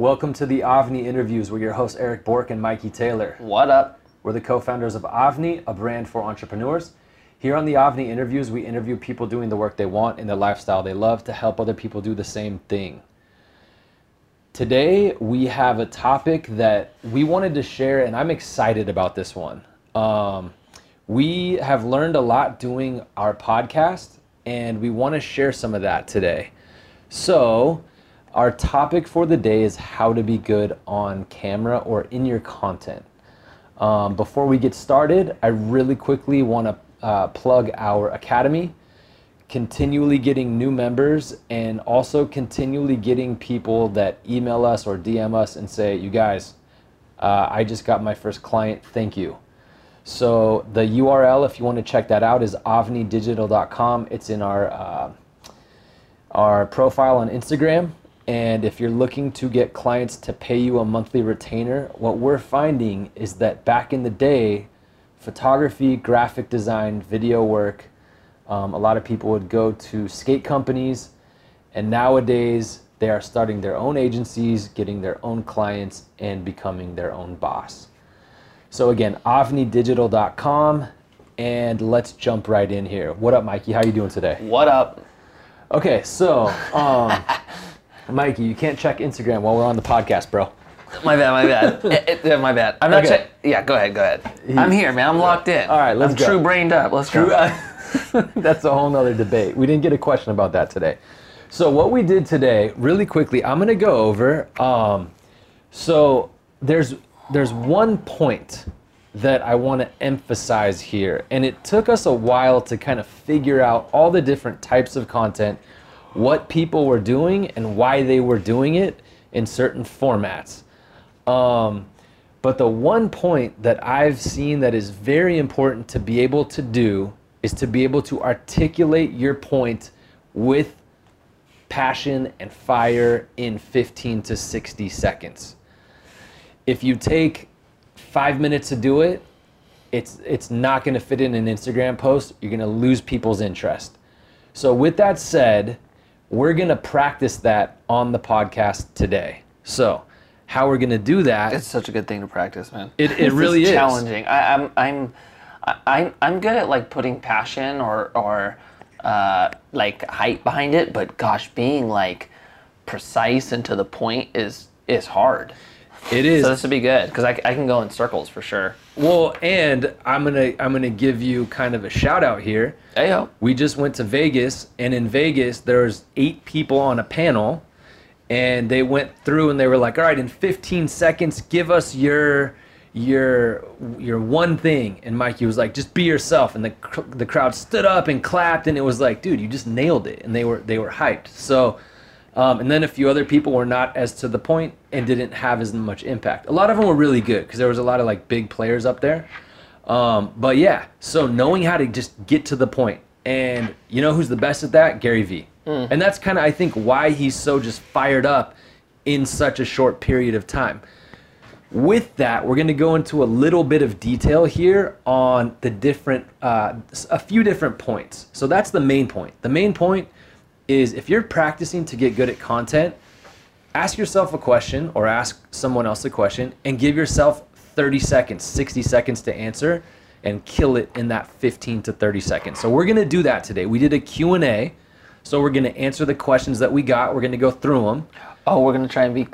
Welcome to the Avni interviews. We're your hosts, Eric Bork and Mikey Taylor. What up? We're the co founders of Avni, a brand for entrepreneurs. Here on the Avni interviews, we interview people doing the work they want in the lifestyle they love to help other people do the same thing. Today, we have a topic that we wanted to share, and I'm excited about this one. Um, we have learned a lot doing our podcast, and we want to share some of that today. So, our topic for the day is how to be good on camera or in your content. Um, before we get started, I really quickly want to uh, plug our academy continually getting new members and also continually getting people that email us or DM us and say, you guys, uh, I just got my first client, thank you. So the URL, if you want to check that out, is avnidigital.com. It's in our uh, our profile on Instagram. And if you're looking to get clients to pay you a monthly retainer, what we're finding is that back in the day, photography, graphic design, video work, um, a lot of people would go to skate companies, and nowadays they are starting their own agencies, getting their own clients, and becoming their own boss. So again, avnidigital.com, and let's jump right in here. What up, Mikey? How you doing today? What up? Okay, so um, Mikey, you can't check Instagram while we're on the podcast, bro. My bad, my bad. It- it- my bad. I'm not. Okay. check- yeah, go ahead, go ahead. I'm here, man. I'm locked in. All right, let's I'm go. true brained up. Let's true, go. That's a whole nother debate. We didn't get a question about that today. So what we did today, really quickly, I'm gonna go over. Um, so there's there's one point that I want to emphasize here, and it took us a while to kind of figure out all the different types of content, what people were doing, and why they were doing it in certain formats. Um, but the one point that I've seen that is very important to be able to do is to be able to articulate your point with passion and fire in 15 to 60 seconds. If you take five minutes to do it, it's it's not going to fit in an Instagram post. You're going to lose people's interest. So with that said, we're going to practice that on the podcast today. So how we're going to do that? It's such a good thing to practice, man. It- it really is. challenging. I, I'm I'm I'm I'm good at like putting passion or or uh, like hype behind it, but gosh, being like precise and to the point is is hard. It is. So this would be good because I, I can go in circles for sure. Well, and I'm gonna I'm gonna give you kind of a shout out here. Ayo. We just went to Vegas, and in Vegas there's eight people on a panel, and they went through and they were like, "All right, in 15 seconds, give us your your your one thing." And Mikey was like, "Just be yourself," and the cr- the crowd stood up and clapped, and it was like, "Dude, you just nailed it!" And they were they were hyped. So. Um, and then a few other people were not as to the point and didn't have as much impact. A lot of them were really good because there was a lot of like big players up there. Um, but yeah, so knowing how to just get to the point, and you know who's the best at that? Gary Vee. And that's kind of I think why he's so just fired up in such a short period of time. With that, we're going to go into a little bit of detail here on the different, uh, a few different points. So that's the main point. The main point is if you're practicing to get good at content, ask yourself a question or ask someone else a question and give yourself 30 seconds, 60 seconds to answer and kill it in that 15 to 30 seconds. So we're going to do that today. We did a Q&A. So we're going to answer the questions that we got. We're going to go through them. Oh, we're gonna try and be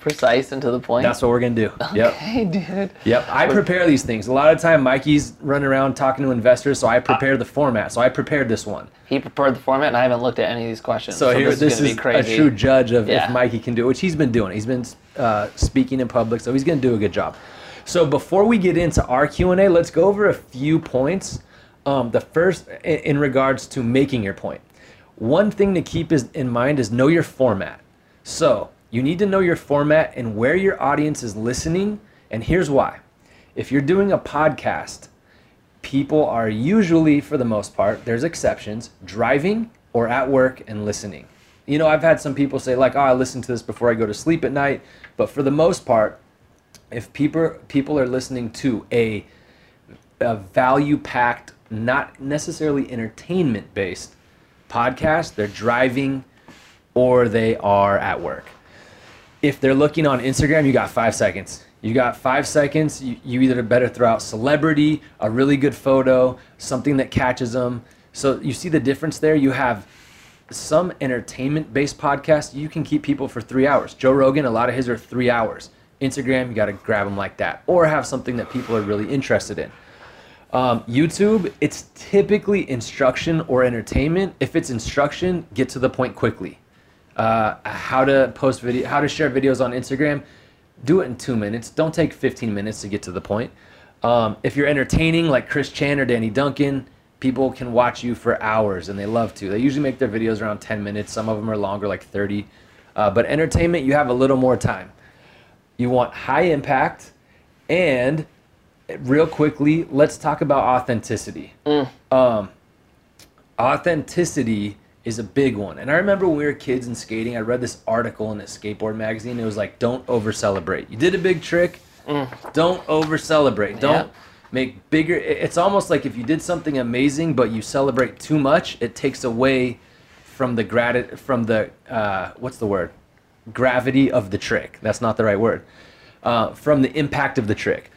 precise and to the point. That's what we're going to do. Yep. Dude. Yep, I prepare these things. A lot of time, Mikey's running around talking to investors, so I prepare the format. So I prepared this one. He prepared the format, and I haven't looked at any of these questions. So, here, this, this, is, gonna is, be crazy. a true judge of Yeah. if Mikey can do it, which he's been doing. He's been uh, speaking in public, so he's going to do a good job. So before we get into our Q and A, let's go over a few points. Um, the first, in, in regards to making your point, one thing to keep is, in mind is know your format. So you need to know your format and where your audience is listening. And here's why: if you're doing a podcast, people are usually, for the most part, there's exceptions, driving or at work and listening. You know, I've had some people say, like, oh, I listen to this before I go to sleep at night. But for the most part, if people people are listening to a, a value packed, not necessarily entertainment based podcast, they're driving or they are at work. If they're looking on Instagram, you got five seconds. You got five seconds. You, you either better throw out celebrity, a really good photo, something that catches them. So you see the difference there. You have some entertainment based podcasts, you can keep people for three hours. Joe Rogan, a lot of his are three hours. Instagram, you got to grab them like that, or have something that people are really interested in. Um, YouTube, it's typically instruction or entertainment. If it's instruction, get to the point quickly. Uh, how to post video, how to share videos on Instagram, do it in two minutes. Don't take 15 minutes to get to the point. Um, if you're entertaining, like Chris Chan or Danny Duncan, people can watch you for hours and they love to. They usually make their videos around 10 minutes. Some of them are longer, like 30. Uh, but entertainment, you have a little more time. You want high impact and real quickly, let's talk about authenticity. Mm. Um, authenticity is a big one. And I remember when we were kids and skating, I read this article in a skateboard magazine. It was like, don't over celebrate. You did a big trick, mm. don't over celebrate. Don't yeah. make bigger. It's almost like if you did something amazing, but you celebrate too much, it takes away from the grat from the uh, what's the word gravity of the trick. That's not the right word. Uh, from the impact of the trick.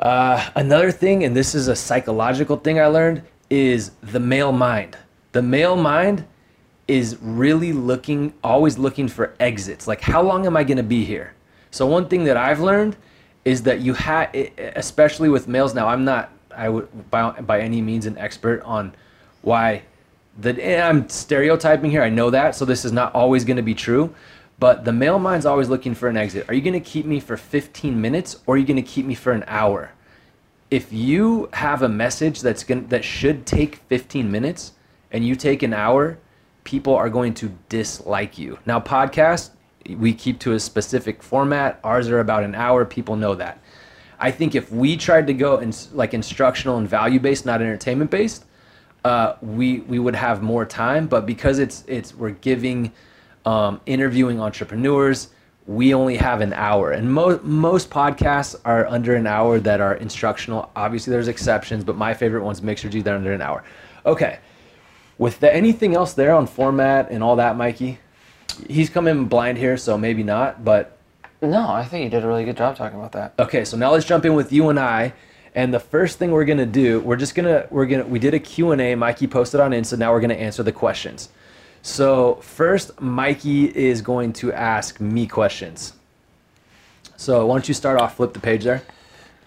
Uh, another thing, and this is a psychological thing I learned, is the male mind. The male mind is really looking, always looking for exits. Like, how long am I going to be here? So one thing that I've learned is that you have, especially with males. Now, I'm not, I would by, by any means an expert on why the. Eh, I'm stereotyping here. I know that, so this is not always going to be true. But the male mind's always looking for an exit. Are you going to keep me for 15 minutes or are you going to keep me for an hour? If you have a message that's going that should take 15 minutes and you take an hour, people are going to dislike you. Now podcasts, we keep to a specific format. Ours are about an hour. People know that. I think if we tried to go in like instructional and value based, not entertainment based, uh, we we would have more time. But because it's it's we're giving um, interviewing entrepreneurs. We only have an hour, and mo- most podcasts are under an hour that are instructional. Obviously, there's exceptions, but my favorite ones, Mixergy, they're under an hour. Okay, with the, anything else there on format and all that, Mikey, he's coming blind here, so maybe not, but. No, I think you did a really good job talking about that. Okay, so now let's jump in with you and I. And the first thing we're gonna do, we're just gonna we're gonna we did a Q&A. Mikey posted on Insta. Now we're gonna answer the questions. So first, Mikey is going to ask me questions. So why don't you start off? Flip the page there.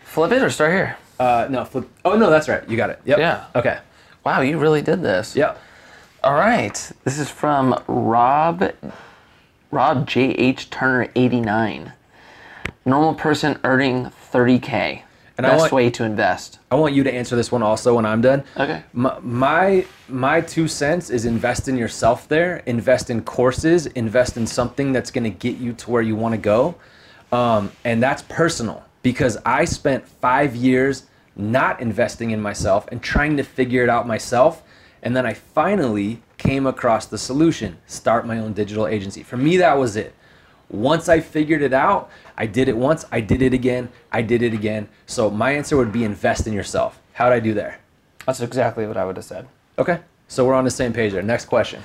Flip it or start here? Uh, no, flip. Oh no, that's right. You got it. Yep. Yeah. Okay. Wow, you really did this. Yeah. All right. This is from Rob. Rob J H Turner eighty nine. Normal person earning thirty k. And Best want, way to invest. I want you to answer this one also when I'm done. Okay. My, my my two cents is invest in yourself there. Invest in courses. Invest in something that's going to get you to where you want to go, um, and that's personal because I spent five years not investing in myself and trying to figure it out myself, and then I finally came across the solution: start my own digital agency. For me, that was it. Once I figured it out, I did it once, I did it again, I did it again. So my answer would be invest in yourself. How'd I do there? That's exactly what I would have said. Okay. So we're on the same page there. Next question.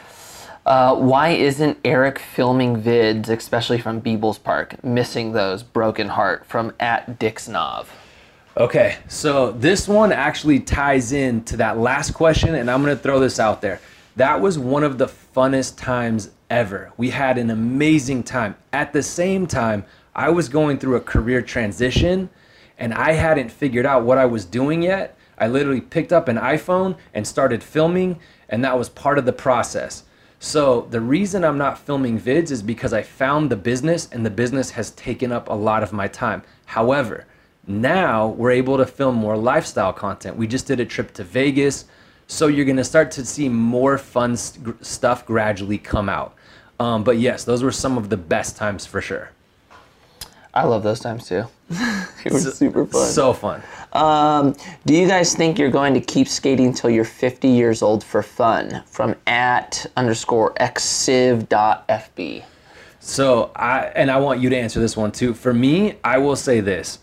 Uh, why isn't Eric filming vids, especially from Beebles Park? Missing those broken heart from at Dixnov. Okay, so this one actually ties in to that last question, and I'm gonna throw this out there. That was one of the funnest times ever. We had an amazing time. At the same time, I was going through a career transition and I hadn't figured out what I was doing yet. I literally picked up an iPhone and started filming, and that was part of the process. So, the reason I'm not filming vids is because I found the business and the business has taken up a lot of my time. However, now we're able to film more lifestyle content. We just did a trip to Vegas. So you're going to start to see more fun st- stuff gradually come out. Um, but yes, those were some of the best times for sure. I love those times too. it was so, super fun. So fun. Um, do you guys think you're going to keep skating until you're 50 years old for fun? From at underscore xciv.fb. So I and I want you to answer this one too. For me, I will say this.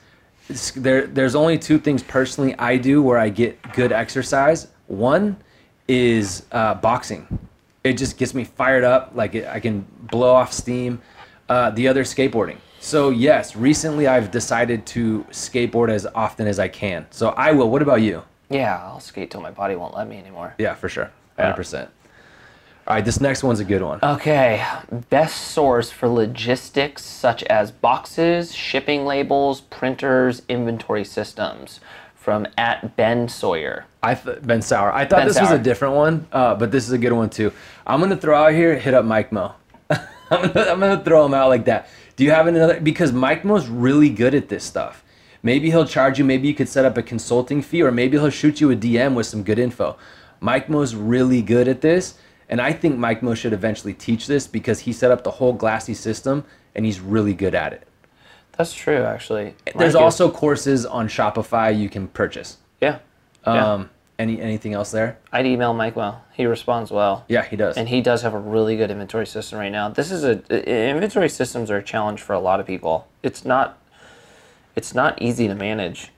There, there's only two things personally I do where I get good exercise. One is uh, boxing. It just gets me fired up. Like it, I can blow off steam. Uh, the other skateboarding. So yes, recently I've decided to skateboard as often as I can. So I will. What about you? Yeah, I'll skate till my body won't let me anymore. Yeah, for sure. 100%. All right, this next one's a good one. Okay, best source for logistics such as boxes, shipping labels, printers, inventory systems from at Ben Sawyer. I th- Ben Sauer. I thought Ben this was a different one, uh, but this is a good one too. I'm gonna throw out here. Hit up Mike Mo. I'm, gonna, I'm gonna throw him out like that. Do you have another? Because Mike Mo's really good at this stuff. Maybe he'll charge you. Maybe you could set up a consulting fee, or maybe he'll shoot you a DM with some good info. Mike Mo's really good at this, and I think Mike Mo should eventually teach this because he set up the whole Glassy system, and he's really good at it. That's true, actually. There's Mike is- also courses on Shopify you can purchase. yeah. yeah. Um, any anything else there? I'd email Mike well. He responds well. Yeah, he does. And he does have a really good inventory system right now. This is a inventory systems are a challenge for a lot of people. It's not it's not easy to manage.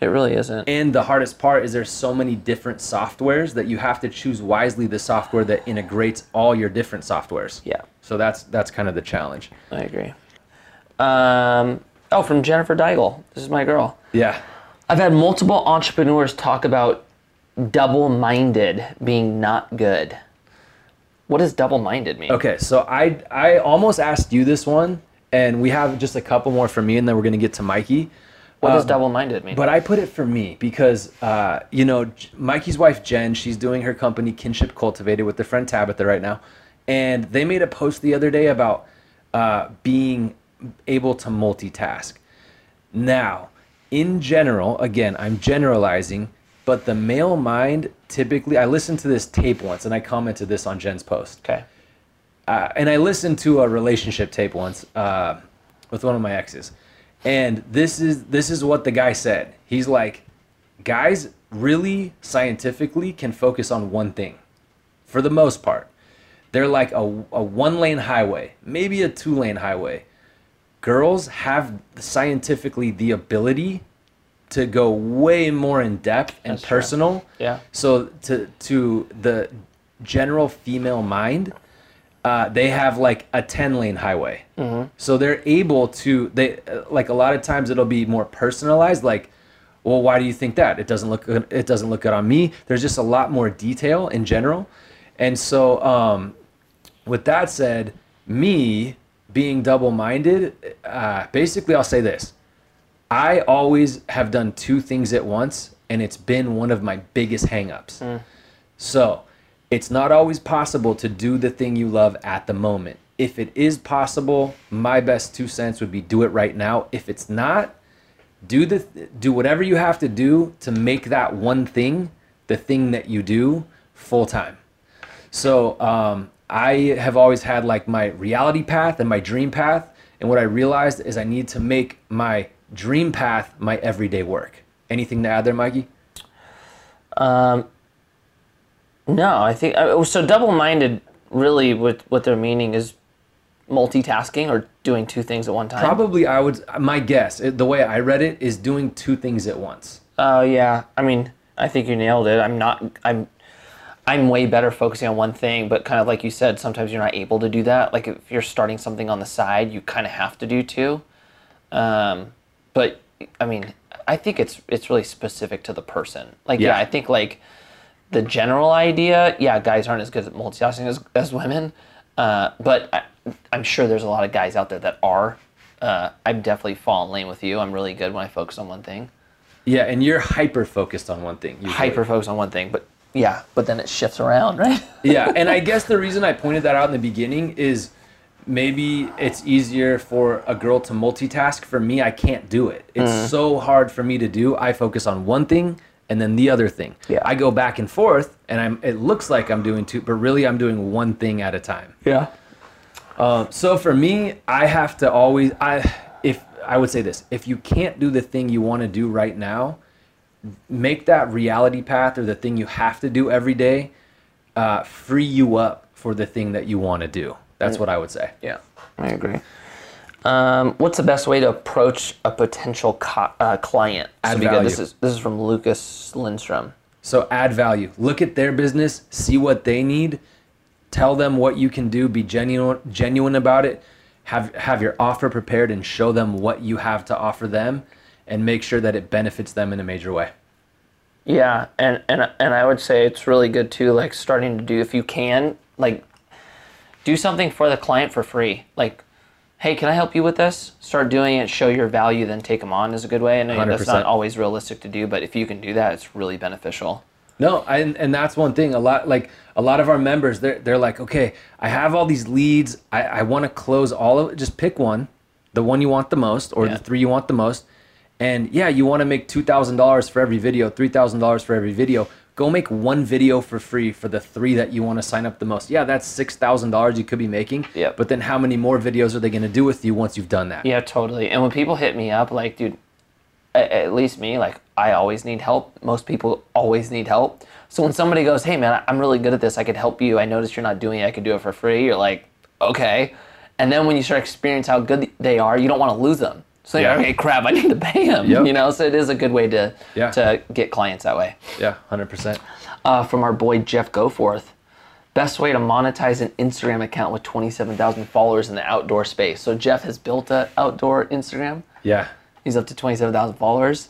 It really isn't. And the hardest part is there's so many different softwares that you have to choose wisely the software that integrates all your different softwares. Yeah. So that's that's kind of the challenge. I agree. Um, oh, from Jennifer Deigel. This is my girl. Yeah. I've had multiple entrepreneurs talk about double-minded being not good. What does double-minded mean? Okay, so I I almost asked you this one, and we have just a couple more for me, and then we're gonna get to Mikey. What does Um, double-minded mean? But I put it for me because, uh, you know, Mikey's wife Jen, she's doing her company Kinship Cultivated with their friend Tabitha right now, and they made a post the other day about uh, being able to multitask. Now, in general, again, I'm generalizing, but the male mind typically, I listened to this tape once, and I commented this on Jen's post okay. uh, and I listened to a relationship tape once uh, with one of my exes, and this is this is what the guy said. He's like, guys really scientifically can focus on one thing, for the most part. They're like a, a one lane highway, maybe a two lane highway. Girls have scientifically the ability to go way more in depth and That's personal. Yeah. So to to the general female mind, uh, they have like a ten lane highway. So they're able to they uh, like a lot of times it'll be more personalized. Like, well, why do you think that? It doesn't look good. It doesn't look good on me. There's just a lot more detail in general, and so um, with that said, me being double minded, uh, basically I'll say this. I always have done two things at once, and it's been one of my biggest hangups. So, it's not always possible to do the thing you love at the moment. If it is possible, my best two cents would be do it right now. If it's not, do the do whatever you have to do to make that one thing the thing that you do full time. So um, I have always had like my reality path and my dream path, and what I realized is I need to make my dream path my everyday work. Anything to add there, Mikey? No, I think uh, so. Double-minded, really, what what they're meaning is multitasking or doing two things at one time. Probably, I would. My guess, the way I read it, is doing two things at once. Oh yeah, I mean, I think you nailed it. I'm not. I'm. I'm way better focusing on one thing, but kind of like you said, sometimes you're not able to do that. Like if you're starting something on the side, you kind of have to do two. Um, but I mean, I think it's it's really specific to the person. Like yeah, Yeah. I think like the general idea, yeah, guys aren't as good at multitasking as, as women. Uh, but I, I'm sure there's a lot of guys out there that are. Uh, I'm definitely falling lane with you. I'm really good when I focus on one thing. Yeah, and you're hyper focused on one thing. usually. hyper focused on one thing, but yeah, but then it shifts around, right? yeah, and I guess the reason I pointed that out in the beginning is maybe it's easier for a girl to multitask. For me, I can't do it. It's Mm. so hard for me to do. I focus on one thing and then the other thing. Yeah. I go back and forth, and I'm. It looks like I'm doing two, but really I'm doing one thing at a time. Yeah. Um, so for me, I have to always. I if I would say this: if you can't do the thing you want to do right now, make that reality path or the thing you have to do every day uh, free you up for the thing that you want to do. That's what I would say. Yeah, I agree. Um, what's the best way to approach a potential co- uh, client? Add got- value. This is this is from Lucas Lindstrom. So add value. Look at their business, see what they need, tell them what you can do, be genuine genuine about it. have have your offer prepared and show them what you have to offer them and make sure that it benefits them in a major way. Yeah, and and and I would say it's really good too. Like starting to do if you can, like do something for the client for free. Like, hey, can I help you with this? Start doing it. Show your value, then take them on is a good way. And that's not always realistic to do, but if you can do that, it's really beneficial. No, and and that's one thing. A lot like a lot of our members, they're they're like, okay, I have all these leads. I, I want to close all of it. Just pick one, the one you want the most, or Yeah. the three you want the most. And yeah, you want to make two thousand dollars for every video, three thousand dollars for every video. Go make one video for free for the three that you want to sign up the most. Yeah, that's six thousand dollars you could be making. Yeah. But then how many more videos are they going to do with you once you've done that? Yeah, totally. And when people hit me up, like, dude, at least me, like, I always need help. Most people always need help. So when somebody goes, hey, man, I'm really good at this, I could help you. I noticed you're not doing it. I could do it for free. You're like, okay. And then when you start experiencing how good they are, you don't want to lose them. So Yeah. okay, crap, I need to pay him. Yep. You know, so it is a good way to Yeah. to get clients that way. Yeah, hundred percent. Uh, from our boy Jeff Goforth. Best way to monetize an Instagram account with 27,000 followers in the outdoor space. So Jeff has built a outdoor Instagram. Yeah. He's up to 27,000 followers.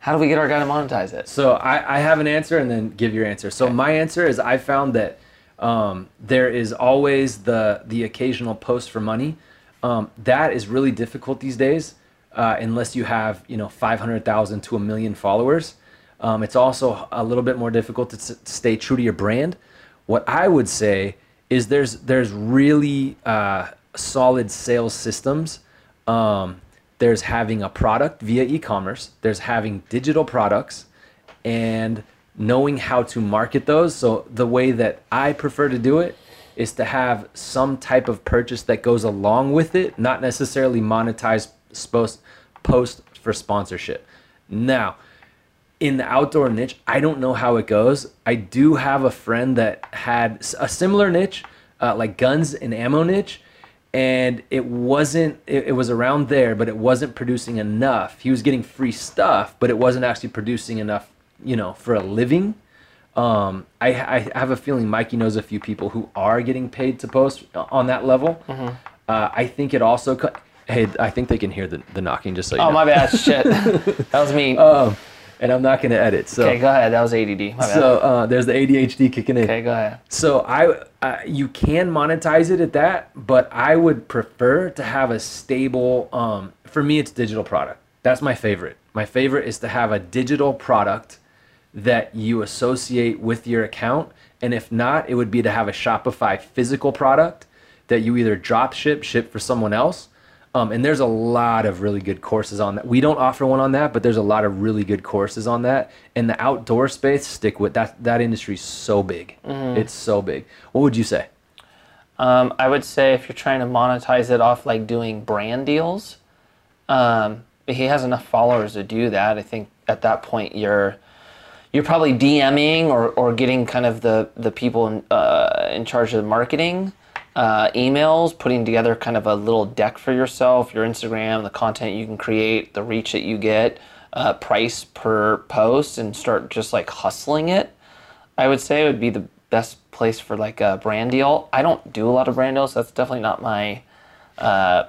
How do we get our guy to monetize it? So I, I have an answer and then give your answer. So my answer is I found that um, there is always the the occasional post for money. Um, that is really difficult these days, uh, unless you have you know five hundred thousand to a million followers. Um, it's also a little bit more difficult to, s- stay true to your brand. What I would say is there's there's really uh, solid sales systems. Um, there's having a product via e-commerce. There's having digital products, and knowing how to market those. So the way that I prefer to do it is to have some type of purchase that goes along with it, not necessarily monetize post post for sponsorship. Now, in the outdoor niche, I don't know how it goes. I do have a friend that had a similar niche, uh, like guns and ammo niche, and it wasn't. It, it was around there, but it wasn't producing enough. He was getting free stuff, but it wasn't actually producing enough, you know, for a living. Um, I, I have a feeling Mikey knows a few people who are getting paid to post on that level. Mm-hmm. Uh, I think it also. Co- hey, I think they can hear the, the knocking. Just so you Oh, know. my bad. Shit. that was me. Um, and I'm not going to edit. So okay, go ahead. That was ADD. My bad. so uh, there's the ADHD kicking in. okay, go ahead. So I, uh, you can monetize it at that, but I would prefer to have a stable. Um, for me, it's digital product. That's my favorite. My favorite is to have a digital product that you associate with your account, and if not, it would be to have a Shopify physical product that you either drop ship, ship for someone else. Um, and there's a lot of really good courses on that. We don't offer one on that, but there's a lot of really good courses on that. And the outdoor space, stick with that. That industry is so big. It's so big. What would you say? Um, I would say if you're trying to monetize it off like doing brand deals, um, he has enough followers to do that. I think at that point you're you're probably DMing or, or getting kind of the the people in, uh, in charge of the marketing, uh, emails, putting together kind of a little deck for yourself, your Instagram, the content you can create, the reach that you get, uh, price per post, and start just like hustling it. I would say it would be the best place for like a brand deal. I don't do a lot of brand deals. That's definitely not my uh,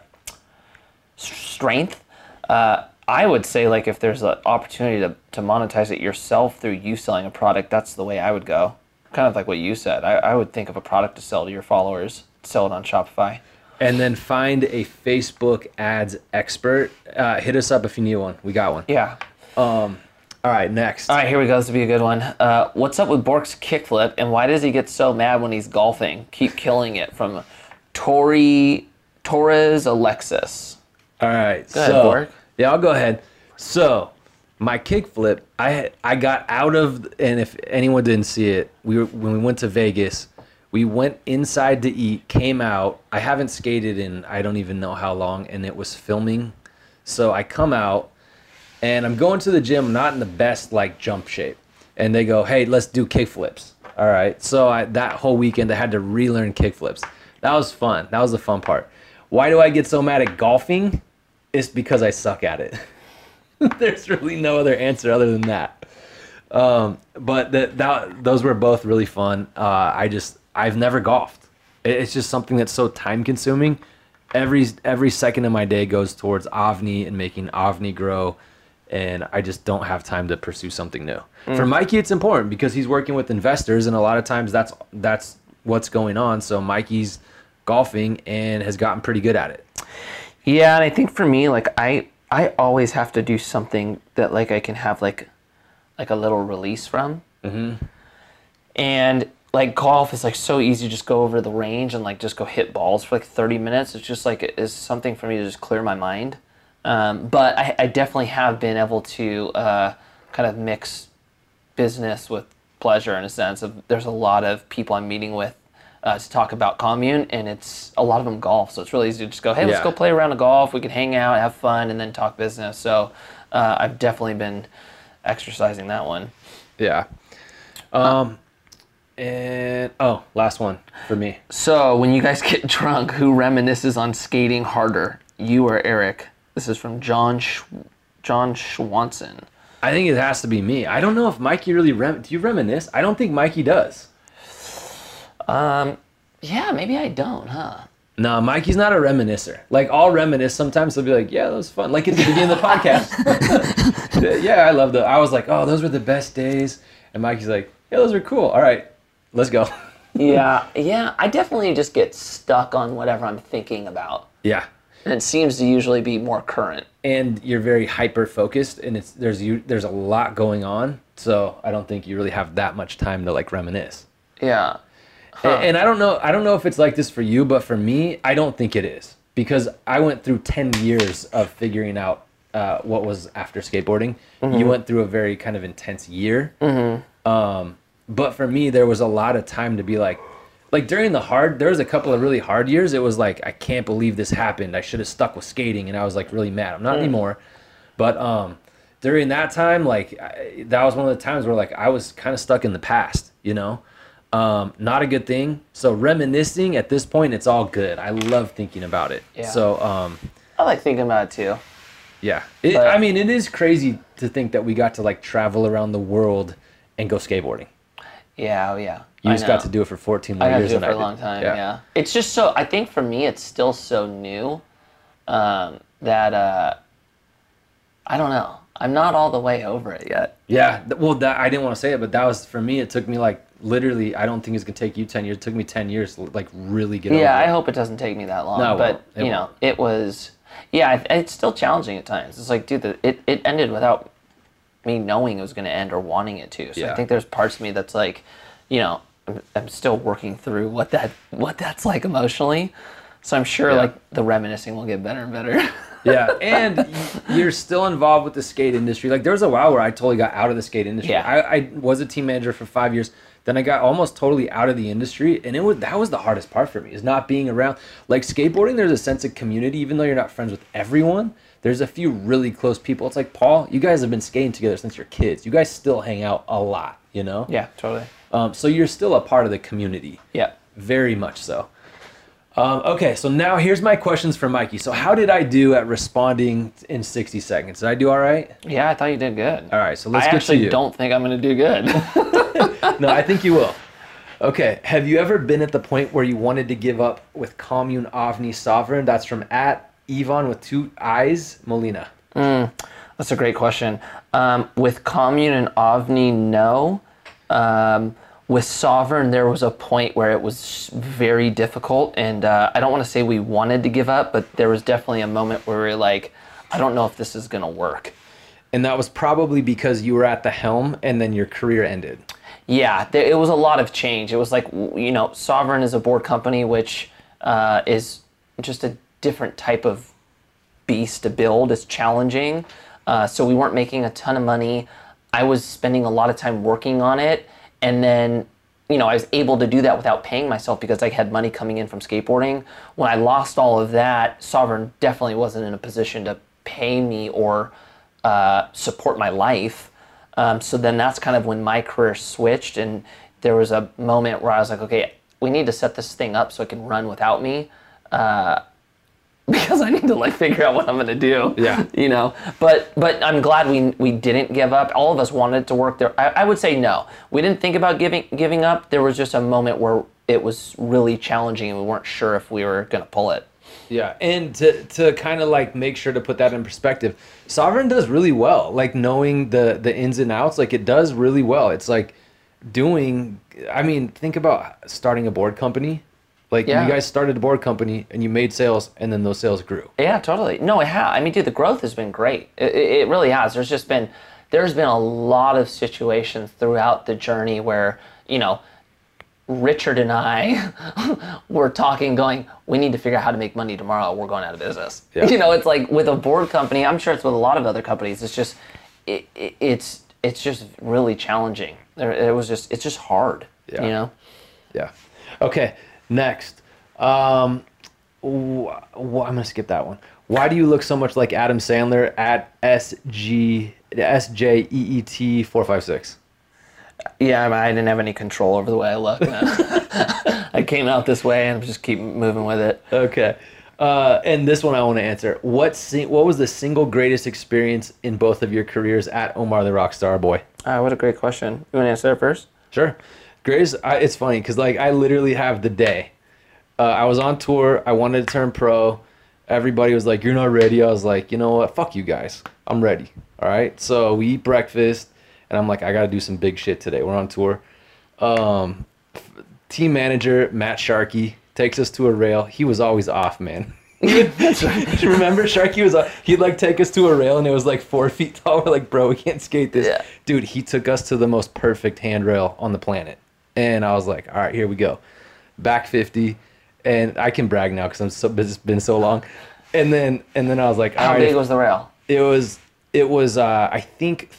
strength. Uh, I would say like if there's an opportunity to, to monetize it yourself through you selling a product, that's the way I would go. Kind of like what you said. I, I would think of a product to sell to your followers, sell it on Shopify. And then find a Facebook ads expert. Uh, hit us up if you need one. We got one. Yeah. Um, All right, next. All right, here we go. This will be a good one. Uh, what's up with Bork's kickflip, and why does he get so mad when he's golfing? Keep killing it from Tori Torres Alexis. All right. Go ahead, so, Bork. Yeah, I'll go ahead. So, my kickflip, I I got out of, and if anyone didn't see it, we were, when we went to Vegas, we went inside to eat, came out. I haven't skated in I don't even know how long, and it was filming. So I come out, and I'm going to the gym, not in the best like jump shape, and they go, "Hey, let's do kickflips." All right. So I, that whole weekend, I had to relearn kickflips. That was fun. That was the fun part. Why do I get so mad at golfing? It's because I suck at it. There's really no other answer other than that. Um, but that that those were both really fun. Uh, I just I've never golfed. It's just something that's so time consuming. every every second of my day goes towards Avni and making Avni grow, and I just don't have time to pursue something new. For Mikey, it's important because he's working with investors, and a lot of times that's that's what's going on. So Mikey's golfing and has gotten pretty good at it. Yeah, and I think for me, like I I always have to do something that like I can have like like a little release from. Mm-hmm. And like golf is like so easy to just go over the range and like just go hit balls for like 30 minutes. It's just like it's something for me to just clear my mind. Um, but I, I definitely have been able to uh, kind of mix business with pleasure in a sense of there's a lot of people I'm meeting with uh, to talk about Commune and it's a lot of them golf so it's really easy to just go hey let's go play around the golf we can hang out have fun and then talk business so uh, I've definitely been exercising that one Yeah. Um, and oh, last one for me. so when you guys get drunk who reminisces on skating harder you or Eric this is from John Sch- John Schwanson I think it has to be me. I don't know if Mikey really rem. Do you reminisce? I don't think Mikey does. Um, yeah maybe I don't huh No, Mikey's not a reminiscer. Like I'll reminisce sometimes. He'll be like, "Yeah, that was fun." Like at the beginning of the podcast. yeah, I love the. I was like, "Oh, those were the best days," and Mikey's like, "Yeah, those were cool. All right, let's go." yeah yeah I definitely just get stuck on whatever I'm thinking about yeah, and it seems to usually be more current and you're very hyper focused, and it's there's you there's a lot going on, so I don't think you really have that much time to like reminisce. yeah And, and I don't know. I don't know if it's like this for you, but for me, I don't think it is because I went through ten years of figuring out uh, what was after skateboarding. You went through a very kind of intense year. Um, but for me, there was a lot of time to be like, like during the hard. There was a couple of really hard years. It was like I can't believe this happened. I should have stuck with skating, and I was like really mad. I'm not anymore, but um, during that time, like I, that was one of the times where like I was kind of stuck in the past. You know, um, not a good thing. So reminiscing at this point, it's all good. I love thinking about it. Yeah. So um, I like thinking about it too. yeah, it, But- I mean, it is crazy to think that we got to like travel around the world and go skateboarding. Yeah, oh yeah. You I just got to do it for 14 I more got to years do it for a long time. Yeah. It's just so. I think for me, it's still so new um, that uh, I don't know. I'm not all the way over it yet. Yeah. Well, that I didn't want to say it, but that was for me. It took me like literally. I don't think it's gonna take you 10 years. It took me 10 years to like really get over. Yeah, I it. hope it doesn't take me that long. No, but won't. You know, won't. it was. Yeah, it's still challenging at times. It's like, dude, the, it it ended without me knowing it was going to end or wanting it to. So I think there's parts of me that's like, you know, I'm, I'm still working through what that what that's like emotionally. So I'm sure Yeah. like the reminiscing will get better and better. yeah, and you're still involved with the skate industry. Like there was a while where I totally got out of the skate industry. Yeah. I, I was a team manager for five years. Then I got almost totally out of the industry, and it was that was the hardest part for me is not being around. Like skateboarding, there's a sense of community, even though you're not friends with everyone. There's a few really close people. It's like Paul, you guys have been skating together since you're kids. You guys still hang out a lot, you know. yeah, totally. Um, so you're still a part of the community. Yeah. Very much so. Um, okay, so now here's my questions for Mikey. So how did I do at responding in 60 seconds? Did I do all right? Yeah, I thought you did good. All right, so let's I get to you. I actually don't think I'm going to do good. No, I think you will. Okay, have you ever been at the point where you wanted to give up with Commune Avni Sovereign? That's from at Yvonne with two eyes, Molina. That's a great question. Um, with Commune and Avni, no. Um, with Sovereign, there was a point where it was very difficult, and uh, I don't want to say we wanted to give up, but there was definitely a moment where we were like, I don't know if this is going to work. And that was probably because you were at the helm and then your career ended. Yeah, there, it was a lot of change. It was like, you know, Sovereign is a board company, which uh, is just a different type of beast to build. is challenging. Uh, so we weren't making a ton of money. I was spending a lot of time working on it. And then, you know, I was able to do that without paying myself because I had money coming in from skateboarding. When I lost all of that, Sovereign definitely wasn't in a position to pay me or uh, support my life. Um, so then that's kind of when my career switched, and there was a moment where I was like, okay, we need to set this thing up so it can run without me, uh, because I need to like figure out what I'm gonna do. Yeah. you know. But but I'm glad we we didn't give up. All of us wanted to work there. I, I would say no, we didn't think about giving giving up. There was just a moment where it was really challenging, and we weren't sure if we were gonna pull it. Yeah, and to to kind of like make sure to put that in perspective, Sovereign does really well. Like knowing the the ins and outs, like it does really well. It's like doing. I mean, think about starting a board company. Like Yeah. you guys started a board company and you made sales, and then those sales grew. Yeah, totally. No, it has. I mean, dude, the growth has been great. It, it really has. There's just been there's been a lot of situations throughout the journey where you know Richard and I were talking, going, we need to figure out how to make money tomorrow. We're going out of business. Yeah. You know, it's like with a board company. I'm sure it's with a lot of other companies. It's just it, it, it's it's just really challenging. There, it was just it's just hard. Yeah. You know. Yeah. Okay. Next. Um, wh- wh- I'm gonna skip that one. Why do you look so much like Adam Sandler at SG SJEET four five six? Yeah, I, didn't have any control over the way I looked. I came out this way and just keep moving with it. Okay. Uh, and this one I want to answer. What what was the single greatest experience in both of your careers at Omar the Rockstar Boy? Uh, what a great question. You want to answer that first? Sure. Greatest. I, it's funny because like I literally have the day. Uh, I was on tour. I wanted to turn pro. Everybody was like, "You're not ready." I was like, "You know what? Fuck you guys. I'm ready." All right. So we eat breakfast, and I'm like, "I got to do some big shit today." We're on tour. Um, team manager Matt Sharkey takes us to a rail. He was always off, man. Right. Remember, Sharky was uh, he'd like take us to a rail and it was like four feet tall. We're like, bro, we can't skate this. Yeah. Dude, he took us to the most perfect handrail on the planet, and I was like, all right, here we go, back fifty, and I can brag now because I'm so it's been so long, and then and then I was like, all How right, big was the rail? it was it was uh, I think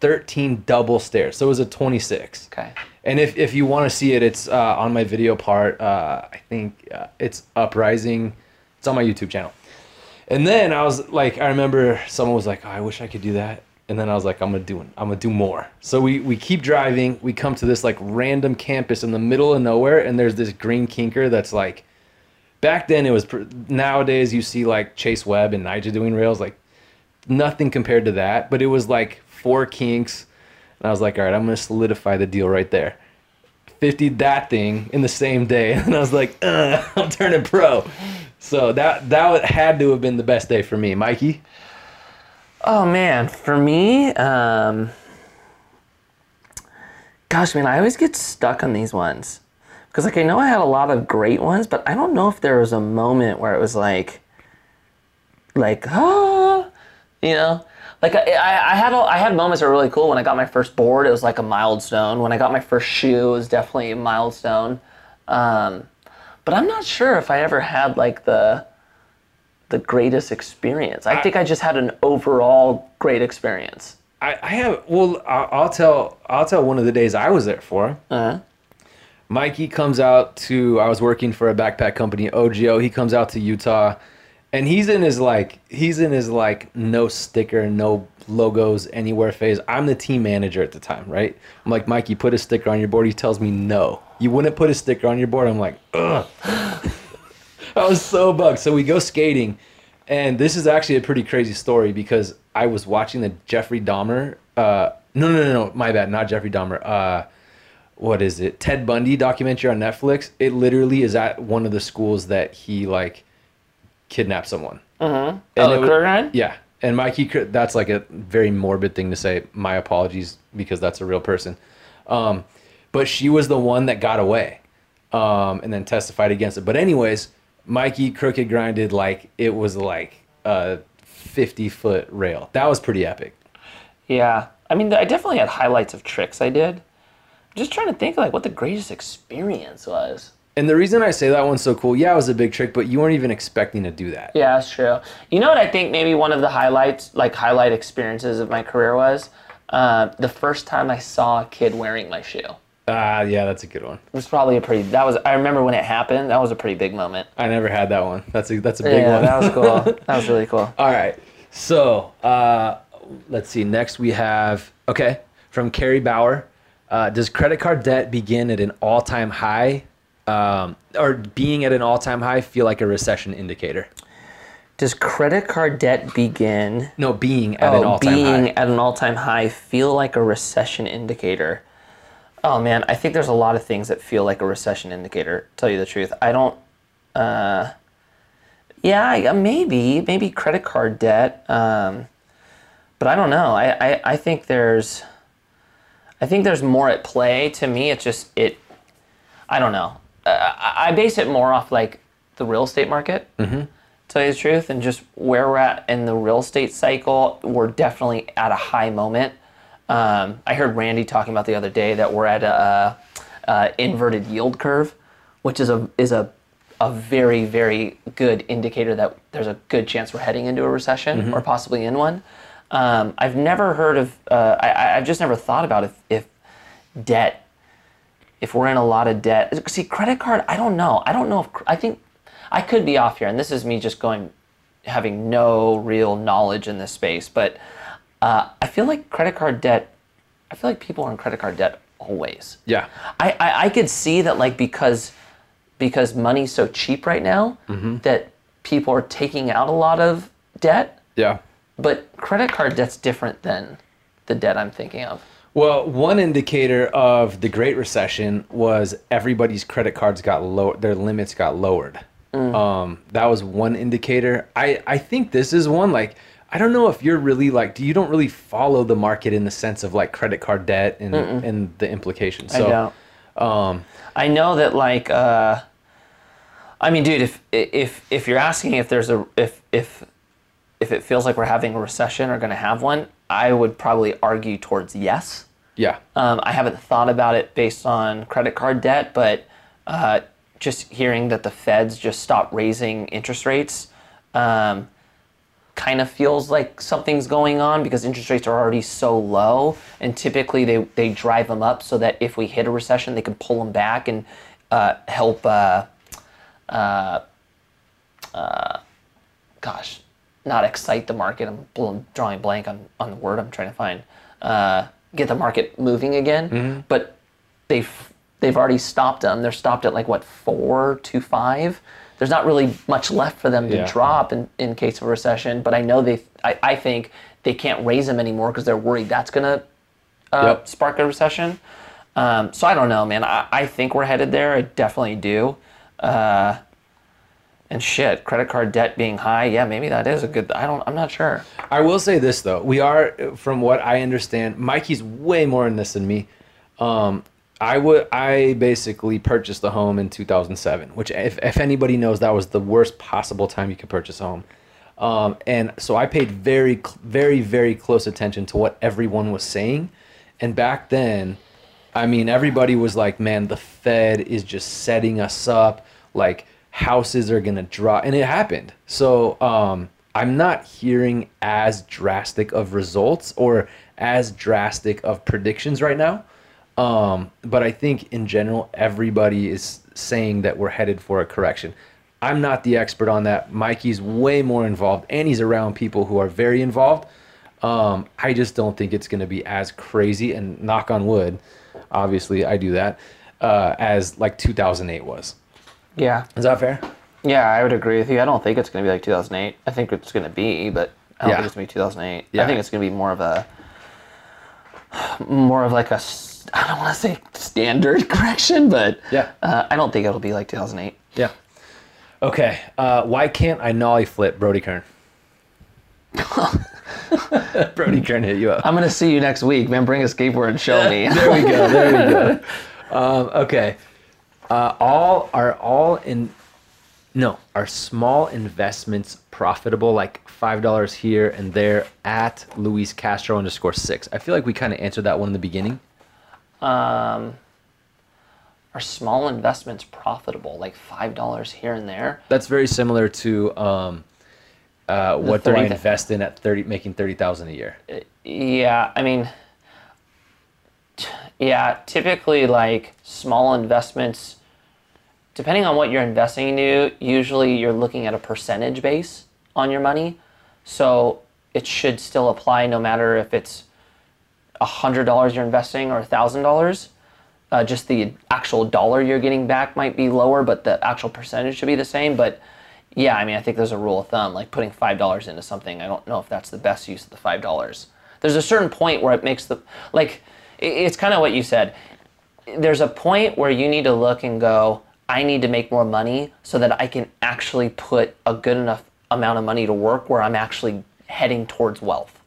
thirteen double stairs, so it was a twenty six. Okay. And if, if you want to see it, it's uh, on my video part. Uh, I think uh, it's Uprising. It's on my YouTube channel. And then I was like, I remember someone was like, oh, I wish I could do that. And then I was like, I'm gonna do it. I'm gonna do more. So we we keep driving. We come to this like random campus in the middle of nowhere, and there's this green kinker that's like. Back then it was. pr- Nowadays you see like Chase Webb and Nyjah doing rails, like nothing compared to that. But it was like four kinks, and I was like, all right, I'm gonna solidify the deal right there. 50'd that thing in the same day, and I was like, I'm turning pro. So that that had to have been the best day for me, Mikey. Oh man, for me, um, gosh, man, I always get stuck on these ones because, like, I know I had a lot of great ones, but I don't know if there was a moment where it was like, like, ah, you know, like I, I, I had a, I had moments that were really cool. When I got my first board, it was like a milestone. When I got my first shoe, it was definitely a milestone. Um, but I'm not sure if I ever had like the the greatest experience. I think I just had an overall great experience. I, I have well, I- I'll tell I'll tell one of the days I was there for. Uh-huh. Mikey comes out to I was working for a backpack company, Ogio. He comes out to Utah and he's in his like he's in his like no sticker, no logos anywhere phase. I'm the team manager at the time, right? I'm like, Mikey, put a sticker on your board. He tells me no. You wouldn't put a sticker on your board. I'm like, ugh. I was so bugged. So we go skating, and this is actually a pretty crazy story because I was watching the Jeffrey Dahmer. Uh, no, no, no, no, my bad, not Jeffrey Dahmer. Uh, what is it? Ted Bundy documentary on Netflix. It literally is at one of the schools that he like kidnapped someone. Oh, And the it wa- career guide? Yeah, and Mikey, that's like a very morbid thing to say. My apologies because that's a real person. Um, but she was the one that got away, um, and then testified against it. But anyways, Mikey crooked grinded like it was like a fifty foot rail. That was pretty epic. Yeah. I mean, I definitely had highlights of tricks I did. I'm just trying to think like what the greatest experience was. And the reason I say that one's so cool, yeah, it was a big trick, but you weren't even expecting to do that. Yeah, that's true. You know what I think maybe one of the highlights, like highlight experiences of my career was uh, the first time I saw a kid wearing my shoe. Ah, yeah, that's a good one. It was probably a pretty. That was. I remember when it happened. That was a pretty big moment. I never had that one. That's a that's a big yeah, one. that was cool. that was really cool. All right. So uh, let's see. Next we have okay from Carrie Bauer. Uh, does credit card debt begin at an all-time high, um, or being at an all-time high feel like a recession indicator? Does credit card debt begin? No, being at an oh, all-time being high. at an all-time high feel like a recession indicator? Oh man, I think there's a lot of things that feel like a recession indicator. Tell you the truth, I don't. Uh, Yeah, uh, maybe maybe credit card debt. Um, but I don't know. I, I, I think there's I think there's more at play. To me, it's just it. I don't know. Uh, I, I base it more off like the real estate market. Mm-hmm. Tell you the truth, and just where we're at in the real estate cycle, we're definitely at a high moment. Um, I heard Randy talking about the other day that we're at a, a inverted yield curve, which is a is a a very very good indicator that there's a good chance we're heading into a recession or possibly in one. Um, I've never heard of. Uh, I, I've just never thought about if, if debt. If we're in a lot of debt, see credit card. I don't know. I don't know if I think I could be off here, and this is me just going, having no real knowledge in this space. But uh, I feel like credit card debt. I feel like people are in credit card debt always. Yeah. I, I, I could see that like because because money's so cheap right now that people are taking out a lot of debt Yeah. but credit card debt's different than the debt I'm thinking of. Well, one indicator of the Great Recession was everybody's credit cards got low, their limits got lowered. Um, that was one indicator. I, I think this is one like I don't know if you're really like do you don't really follow the market in the sense of like credit card debt and and the implications. So I don't. um I know that like uh, I mean, dude, if if if you're asking if there's a if if if it feels like we're having a recession or going to have one, I would probably argue towards yes. yeah. Um, I haven't thought about it based on credit card debt, but uh, just hearing that the Feds just stopped raising interest rates um, kind of feels like something's going on because interest rates are already so low, and typically they, they drive them up so that if we hit a recession, they can pull them back and uh, help. Uh, gosh, not excite the market. I'm drawing blank on, on the word I'm trying to find. Uh, get the market moving again. But they've they've already stopped them. They're stopped at like what four to five. There's not really much left for them to Yeah. drop in, in case of a recession. But I know they. I, I think they can't raise them anymore because they're worried that's gonna uh, Yep. spark a recession. Um, so I don't know, man. I, I think we're headed there. I definitely do. Uh, and shit, credit card debt being high, yeah, maybe that is a good. I don't. I'm not sure. I will say this though, we are, from what I understand, Mikey's way more in this than me. Um, I would, I basically purchased the home in 2007, which, if, if anybody knows, that was the worst possible time you could purchase a home. Um, and so I paid very, very, very close attention to what everyone was saying. And back then, I mean, everybody was like, man, the Fed is just setting us up. Like, houses are going to drop. And it happened. So, um, I'm not hearing as drastic of results or as drastic of predictions right now. Um, but I think in general, everybody is saying that we're headed for a correction. I'm not the expert on that. Mikey's way more involved, and he's around people who are very involved. Um, I just don't think it's going to be as crazy, and knock on wood, obviously I do that, uh, as like 2008 was. Yeah, Is that fair? yeah, I would agree with you. I don't think it's going to be like 2008. I think it's going to be, but I don't Yeah. think it's going to be 2008. Yeah. I think it's going to be more of a, more of like a. I don't want to say standard correction, but Yeah. uh, I don't think it'll be like 2008. Yeah. Okay. Uh, why can't I nollie flip Brody Kern? Brody Kern hit you up. I'm gonna see you next week, man. Bring a skateboard and show me. there we go. There we go. Um, okay. Uh, all are all in. No, are small investments profitable? Like five dollars here and there at Luis Castro underscore six. I feel like we kind of answered that one in the beginning. Um, are small investments profitable? Like five dollars here and there? That's very similar to um, uh, what do I invest in at thirty, making thirty thousand a year? Yeah, I mean, t- yeah, typically like small investments, depending on what you're investing into, usually you're looking at a percentage base on your money. So it should still apply no matter if it's $100 you're investing or $1,000. Uh, just the actual dollar you're getting back might be lower, but the actual percentage should be the same. But yeah, I mean, I think there's a rule of thumb, like putting five dollars into something. I don't know if that's the best use of the five dollars. There's a certain point where it makes the like. It's kind of what you said. There's a point where you need to look and go, I need to make more money so that I can actually put a good enough amount of money to work where I'm actually heading towards wealth,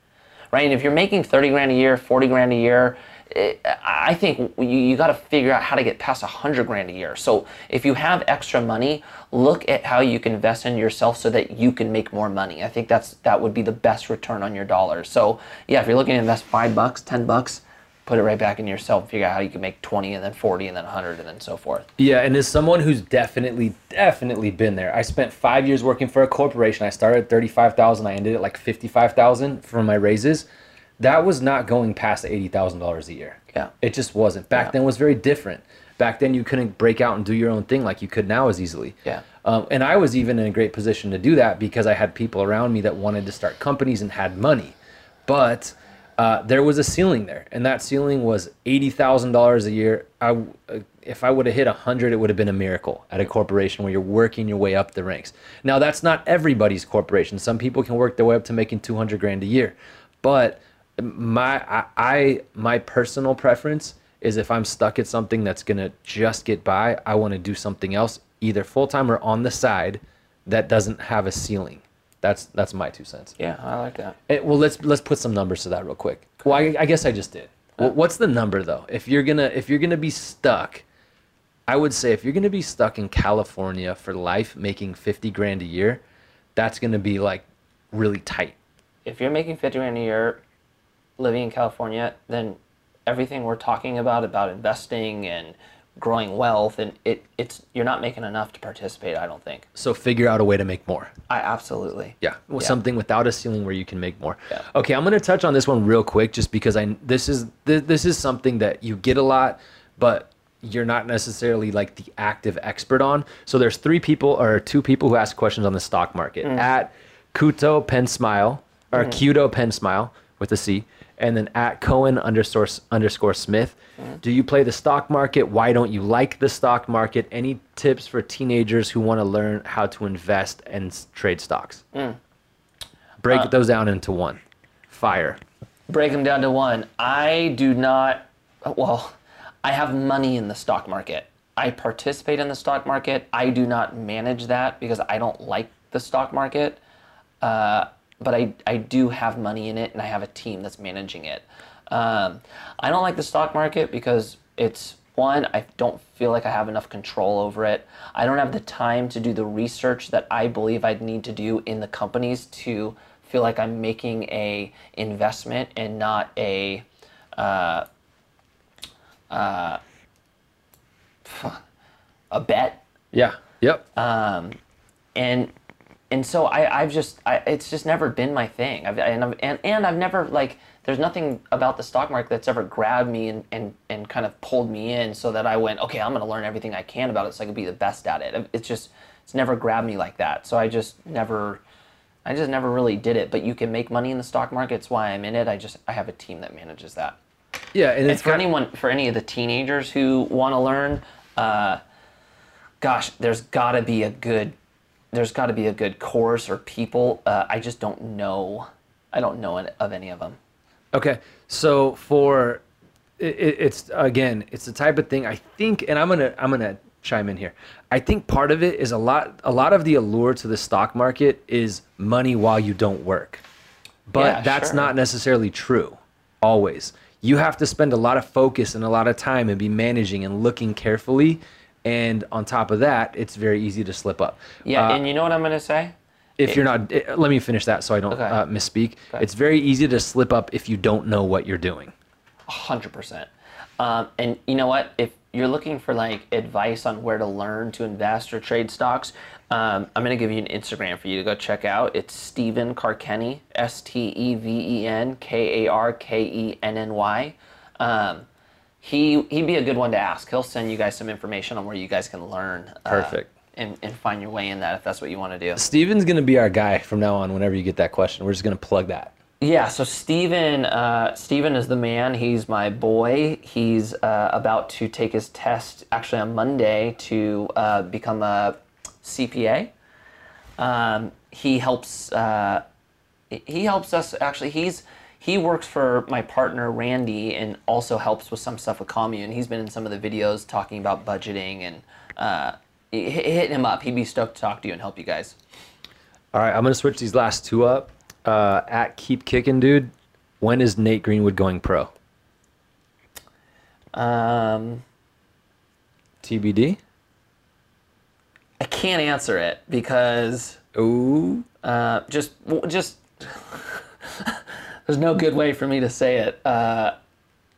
right? And if you're making 30 grand a year, 40 grand a year, it, I think you, you got to figure out how to get past 100 grand a year. So if you have extra money, look at how you can invest in yourself so that you can make more money. I think that's that would be the best return on your dollars. So yeah, if you're looking to invest five bucks, 10 bucks, put it right back in yourself. Figure out how you can make 20 and then 40 and then 100 and then so forth. Yeah, and as someone who's definitely, definitely been there, I spent five years working for a corporation. I started at 35,000. I ended at like 55,000 for my raises. That was not going past $80,000 a year. Yeah. It just wasn't. Back Yeah. then was very different. Back then you couldn't break out and do your own thing like you could now as easily. Yeah. Um, and I was even in a great position to do that because I had people around me that wanted to start companies and had money. But uh, there was a ceiling there, and that ceiling was eighty thousand dollars a year. I, if I would have hit a hundred, it would have been a miracle at a corporation where you're working your way up the ranks. Now that's not everybody's corporation. Some people can work their way up to making two hundred grand a year, but my I, I my personal preference is if I'm stuck at something that's gonna just get by, I want to do something else, either full time or on the side, that doesn't have a ceiling. That's that's my two cents. Yeah, I like that. Eh, well, let's let's put some numbers to that real quick. Well, I, I guess I just did. Well, what's the number though? If you're gonna if you're gonna be stuck, I would say if you're gonna be stuck in California for life, making fifty grand a year, that's gonna be like really tight. If you're making 50 grand a year living in California, then everything we're talking about about investing and growing wealth and it it's you're not making enough to participate, I don't think. So figure out a way to make more. I absolutely. Yeah, well, Yeah. something without a ceiling where you can make more. Yeah. Okay, I'm gonna touch on this one real quick, just because I this is this, this is something that you get a lot, but you're not necessarily like the active expert on. So there's three people or two people who ask questions on the stock market Mm. at Kuto Pen Smile or Kuto Pen Smile with a C, and then at Cohen underscore underscore Smith. Mm. Do you play the stock market? Why don't you like the stock market? Any tips for teenagers who want to learn how to invest and trade stocks? Mm. Break Uh, those down into one. Fire. break them down to one. I do not, well, I have money in the stock market. I participate in the stock market. I do not manage that because I don't like the stock market. Uh, but I, I do have money in it and I have a team that's managing it. Um, I don't like the stock market because it's one, I don't feel like I have enough control over it. I don't have the time to do the research that I believe I'd need to do in the companies to feel like I'm making a investment and not a uh, uh, a bet Yeah. Yep. um, and and so I I've just I, it's just never been my thing. I've, and, I've, and and I've never like there's nothing about the stock market that's ever grabbed me and, and and kind of pulled me in so that I went okay I'm going to learn everything I can about it so I can be the best at it. It's just it's never grabbed me like that. So I just never I just never really did it. But you can make money in the stock market. It's why I'm in it. I just I have a team that manages that. yeah. And it's for anyone, for any of the teenagers who want to learn, uh, gosh, there's got to be a good, there's got to be a good course or people. Uh, I just don't know. I don't know of any of them. Okay, so for it, it- it's again, it's the type of thing I think, and I'm gonna I'm gonna chime in here. I think part of it is a lot a lot of the allure to the stock market is money while you don't work, but Yeah, that's sure. not necessarily true. Always, you have to spend a lot of focus and a lot of time and be managing and looking carefully. And on top of that, it's very easy to slip up. Yeah, Uh, and you know what I'm gonna say? if you're not eh, let me finish that so i don't Okay. uh, misspeak Okay. it's very easy to slip up if you don't know what you're doing hundred percent. Um, and you know what? If you're looking for like advice on where to learn to invest or trade stocks, um, I'm gonna give you an Instagram for you to go check out. It's Steven Karkenny, S T E V E N K A R K E N N Y. Um, he he'd be a good one to ask. He'll send you guys some information on where you guys can learn. uh, Perfect. and, and find your way in that if that's what you want to do. steven's going to be our guy from now on whenever you get that question we're just going to plug that Yeah, so Steven, uh, Steven is the man. He's my boy. He's uh, about to take his test actually on Monday to uh, become a CPA. Um, he helps. Uh, he helps us actually. He's he works for my partner Randy and also helps with some stuff with commune. He's been in some of the videos talking about budgeting and uh, hit, him up. He'd be stoked to talk to you and help you guys. All right, I'm gonna switch these last two up. Uh, at keep kicking, dude. When is Nate Greenwood going pro? Um, TBD. I can't answer it because Ooh. uh, just just there's no good way for me to say it. Uh,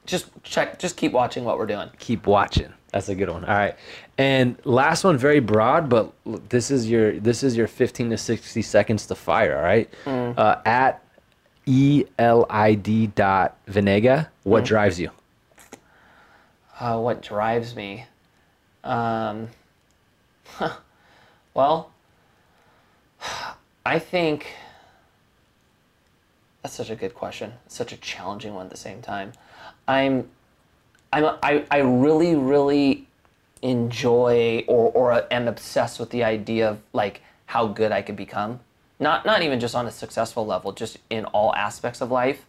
just check. Just keep watching what we're doing. keep watching. That's a good one. All right. And last one, very broad, but this is your this is your 15 to 60 seconds to fire. All right. Uh, at e l i d dot Venega. What drives you? Uh, what drives me? Um, well, I think that's such a good question. Such a challenging one at the same time. I'm, I'm, I, I really, really enjoy or, or am obsessed with the idea of like how good I could become. Not, not even just on a successful level, just in all aspects of life.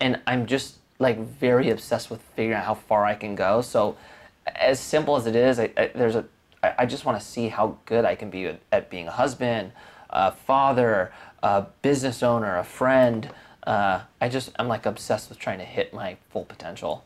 And I'm just like very obsessed with figuring out how far I can go. So, as simple as it is, I, I, there's a, I, I just want to see how good I can be at, at being a husband, a father, a business owner, a friend. Uh, I just, I'm like obsessed with trying to hit my full potential.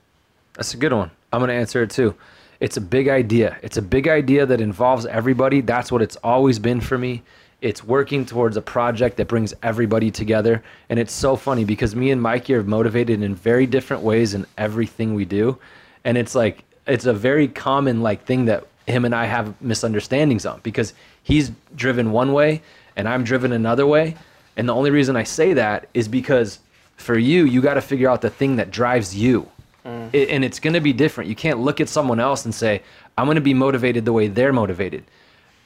That's a good one. I'm to answer it too. It's a big idea. It's a big idea that involves everybody. That's what it's always been for me. It's working towards a project that brings everybody together. And it's so funny because me and Mikey are motivated in very different ways in everything we do. And it's like, it's a very common like thing that him and I have misunderstandings on because he's driven one way and I'm driven another way. And the only reason I say that is because for you, you got to figure out the thing that drives you. Mm. It, and it's going to be different. You can't look at someone else and say, I'm going to be motivated the way they're motivated.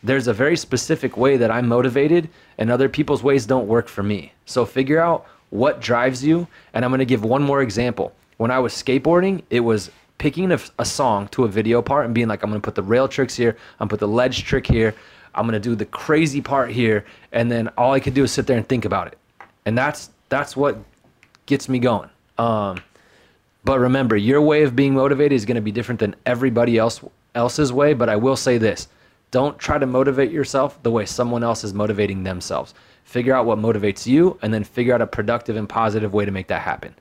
There's a very specific way that I'm motivated, and other people's ways don't work for me. So figure out what drives you. And I'm going to give one more example. When I was skateboarding, it was picking a, a song to a video part and being like, I'm going to put the rail tricks here, I'm going to put the ledge trick here, I'm going to do the crazy part here. And then all I could do is sit there and think about it. And that's that's what gets me going. Um, but remember, your way of being motivated is going to be different than everybody else else's way. But I will say this: don't try to motivate yourself the way someone else is motivating themselves. Figure out what motivates you, and then figure out a productive and positive way to make that happen.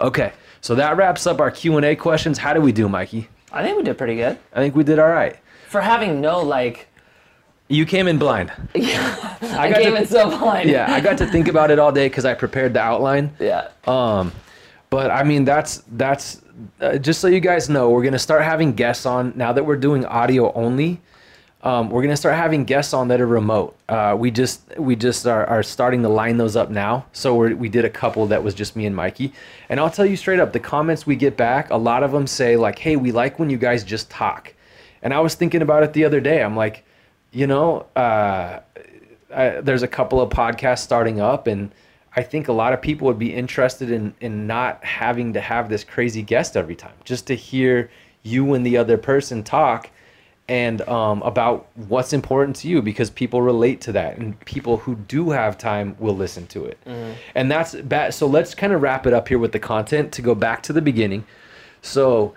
Okay, so that wraps up our Q and A questions. How do we do, Mikey? I think we did pretty good I think we did all right. for having no like. You came in blind. Yeah, I, got came to- in so blind. Yeah, I got to think about it all day because I prepared the outline. Yeah. Um, but I mean, that's that's uh, just so you guys know, we're gonna start having guests on now that we're doing audio only. Um, we're gonna start having guests on that are remote. Uh, we just we just are, are starting to line those up now. So we we did a couple that was just me and Mikey, and I'll tell you straight up, the comments we get back, a lot of them say like, "Hey, we like when you guys just talk," and I was thinking about it the other day. I'm like, you know, uh, I, there's a couple of podcasts starting up and I think a lot of people would be interested in in not having to have this crazy guest every time, just to hear you and the other person talk and um, about what's important to you because people relate to that and people who do have time will listen to it. And that's bad. So let's kind of wrap it up here with the content to go back to the beginning. So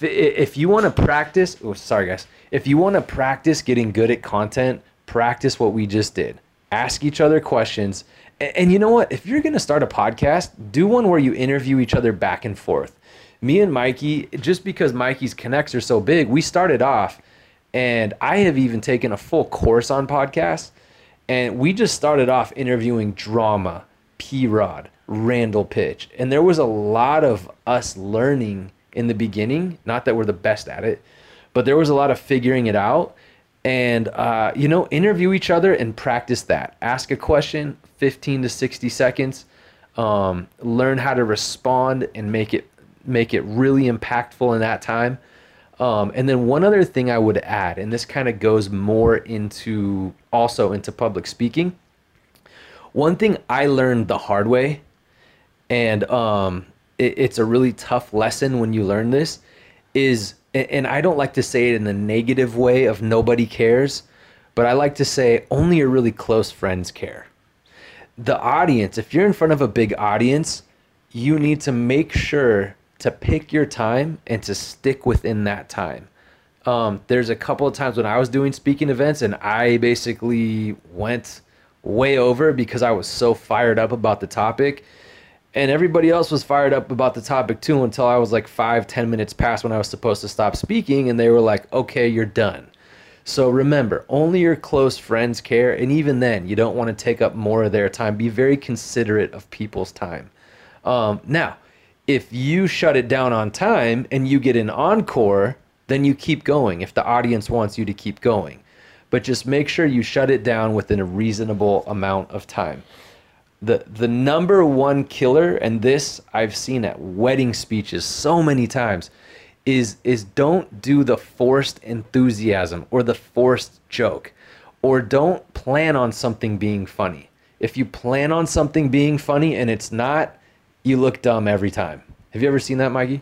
if you want to practice, oh, sorry guys, if you want to practice getting good at content, practice what we just did. Ask each other questions. A- And, you know what? If you're going to start a podcast, do one where you interview each other back and forth. Me and Mikey, just because Mikey's connects are so big, we started off, and I have even taken a full course on podcasts. And we just started off interviewing drama, P Rod, Randall Pitch. And there was a lot of us learning in the beginning. Not that we're the best at it, but there was a lot of figuring it out. And, uh, you know, interview each other and practice that. Ask a question, 15 to 60 seconds. Um, learn how to respond and make it make it really impactful in that time. Um, and then one other thing I would add, and this kind of goes more into also into public speaking. One thing I learned the hard way, and um, it, it's a really tough lesson when you learn this, is and I don't like to say it in the negative way of nobody cares, but I like to say only your really close friends care the audience, if you're in front of a big audience, you need to make sure to pick your time and to stick within that time. Um, there's a couple of times when I was doing speaking events and I basically went way over because I was so fired up about the topic. And everybody else was fired up about the topic too until I was like five, ten minutes past when I was supposed to stop speaking. And they were like, okay, you're done. So remember, only your close friends care. And even then, you don't want to take up more of their time. Be very considerate of people's time. Um, now, if you shut it down on time and you get an encore, then you keep going if the audience wants you to keep going. But just make sure you shut it down within a reasonable amount of time. The the number one killer, and this I've seen at wedding speeches so many times, is is don't do the forced enthusiasm or the forced joke. Or don't plan on something being funny. If you plan on something being funny and it's not, you look dumb every time. Have you ever seen that, Mikey?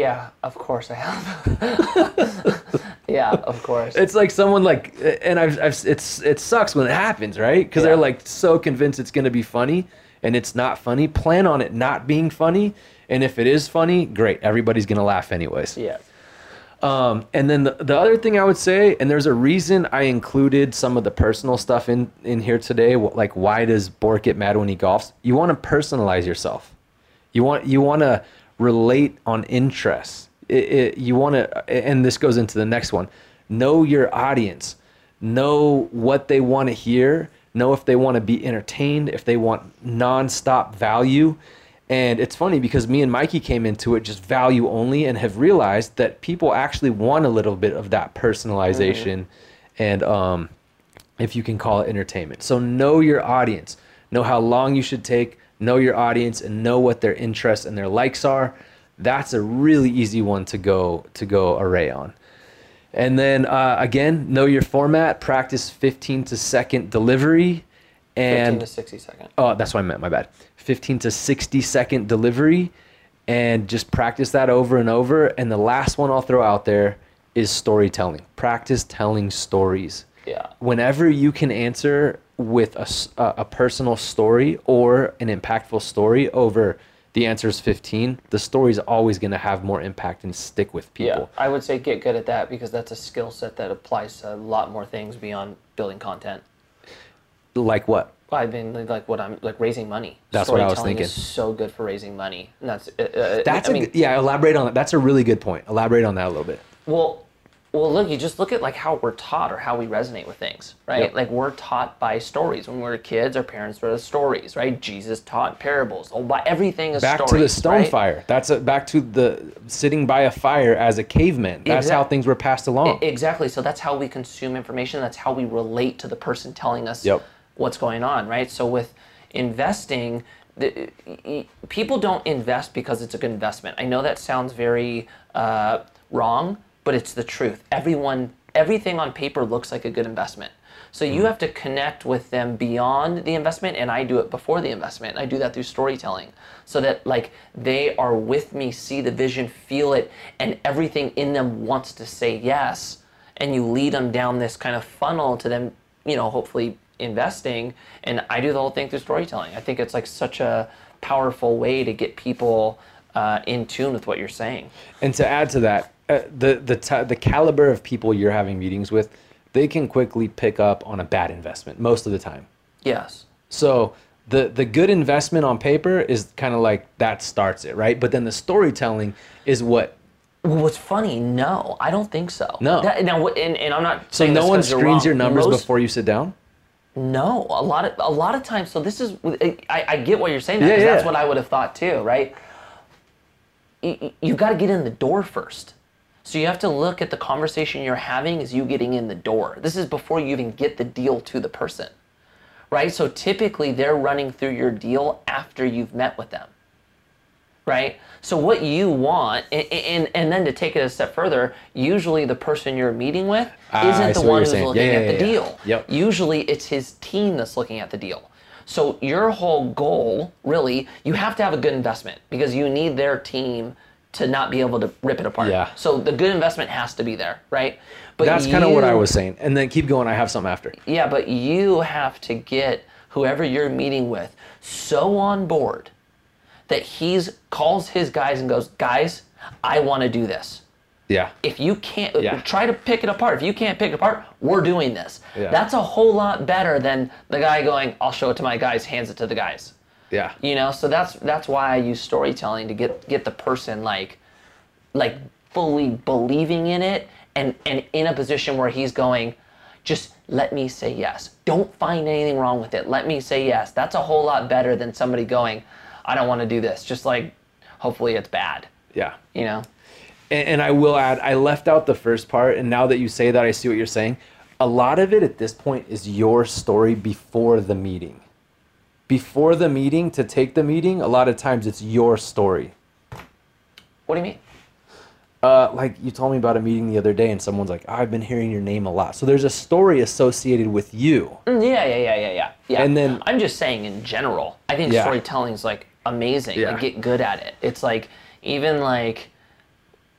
Yeah, of course I have. yeah, of course. It's like someone like, and I've, I've it's it sucks when it happens, right? Because Yeah. they're like so convinced it's gonna be funny, and it's not funny. Plan on it not being funny, and if it is funny, great. Everybody's gonna laugh anyways. yeah. Um, and then the, the other thing I would say, and there's a reason I included some of the personal stuff in in here today. Like, why does Bork get mad when he golfs? You want to personalize yourself. You want you want to relate on interests. It, it, you want to, and this goes into the next one. Know your audience. Know what they want to hear. Know if they want to be entertained. If they want nonstop value. And it's funny because me and Mikey came into it just value only and have realized that people actually want a little bit of that personalization and um, if you can call it entertainment. So know your audience, know how long you should take, know your audience, and know what their interests and their likes are. That's a really easy one to go to go array on. And then uh, again, know your format. Practice 15 to second delivery, 15 and to 60 second. Oh, that's what I meant. My bad. 15 to 60 second delivery and just practice that over and over. And the last one I'll throw out there is storytelling. Practice telling stories. Yeah. Whenever you can answer with a, a personal story or an impactful story over the answer is 15, the story is always going to have more impact and stick with people Yeah. I would say get good at that because that's a skill set that applies to a lot more things beyond building content. Like what? I mean, like- what I'm like raising money. That's what I was thinking. Is so good for raising money, and that's. Uh, uh, That's I a mean, yeah, elaborate on that. That's a really good point. Elaborate on that a little bit. Well, well, look, you just look at like how we're taught or how we resonate with things, right? Yep. Like we're taught by stories. When we were kids, our parents read us stories, right? Jesus taught parables. Oh, by everything is back stories, to the stone right? fire. That's a, back to the sitting by a fire as a caveman. That's how things were passed along. Exactly. So that's how we consume information. That's how we relate to the person telling us Yep. what's going on, right? So with investing, the, people don't invest because it's a good investment. I know that sounds very uh, wrong, but it's the truth. Everyone, everything on paper looks like a good investment. So you have to connect with them beyond the investment, and I do it before the investment. I do that through storytelling, so that like they are with me, see the vision, feel it, and everything in them wants to say yes. And you lead them down this kind of funnel to them, you know, hopefully investing. And I do the whole thing through storytelling. I think it's like such a powerful way to get people uh, in tune with what you're saying. and to add to that, uh, the the t- the caliber of people you're having meetings with, they can quickly pick up on a bad investment most of the time. Yes. So the the good investment on paper is kind of like that starts it, right? But then the storytelling is what. Well, what's funny? No, I don't think so. No. That, now, and, and I'm not. So saying no one screens your numbers Most- before you sit down. No, a lot of a lot of times. So this is I, I get what you're saying. That, Yeah, 'cause That's what I would have thought too, right? You, you- you've got to get in the door first. So you have to look at the conversation you're having as you getting in the door. This is before you even get the deal to the person, right? So typically they're running through your deal after you've met with them, right? So what you want, and, and, and then to take it a step further, usually the person you're meeting with Ah, isn't see the one who's saying. looking Yeah, at yeah, the yeah. deal. Yep. Usually it's his team that's looking at the deal. So your whole goal, really, you have to have a good investment because you need their team to not be able to rip it apart. Yeah. So the good investment has to be there, right? But That's kind of what I was saying. And then keep going. I have something after. Yeah, but you have to get whoever you're meeting with so on board that he's calls his guys and goes, "Guys, I want to do this." Yeah. If you can't Yeah. try to pick it apart. If you can't pick it apart, we're doing this. Yeah. That's a whole lot better than the guy going, "I'll show it to my guys," hands it to the guys. Yeah. You know, so that's that's why I use storytelling to get get the person like like fully believing in it and and in a position where he's going, just let me say yes. Don't find anything wrong with it. Let me say yes. That's a whole lot better than somebody going, I don't want to do this. Just like hopefully it's bad. Yeah. You know? And, and I will add, I left out the first part, and now that you say that, I see what you're saying. A lot of it at this point is your story before the meeting. Before the meeting, to take the meeting, a lot of times it's your story. What do you mean? Uh, like you told me about a meeting the other day, and someone's like, "I've been hearing your name a lot." So there's a story associated with you. Mm, Yeah, yeah, yeah, yeah, yeah. Yeah. And then- I'm just saying in general, I think Yeah. storytelling is like amazing. Yeah. Like get good at it. It's like even like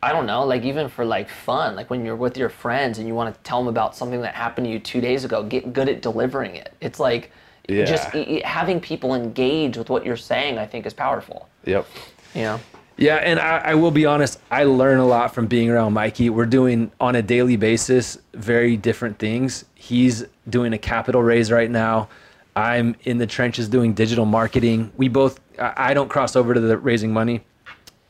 I don't know, like even for like fun, like when you're with your friends and you want to tell them about something that happened to you two days ago, get good at delivering it. It's like Yeah. e- having people engage with what you're saying. I think is powerful. Yep. You know. Yeah, and I, I will be honest, I learn a lot from being around Mikey. We're doing on a daily basis very different things. He's doing a capital raise right now. I'm in the trenches doing digital marketing. We both, I I don't cross over to the raising money.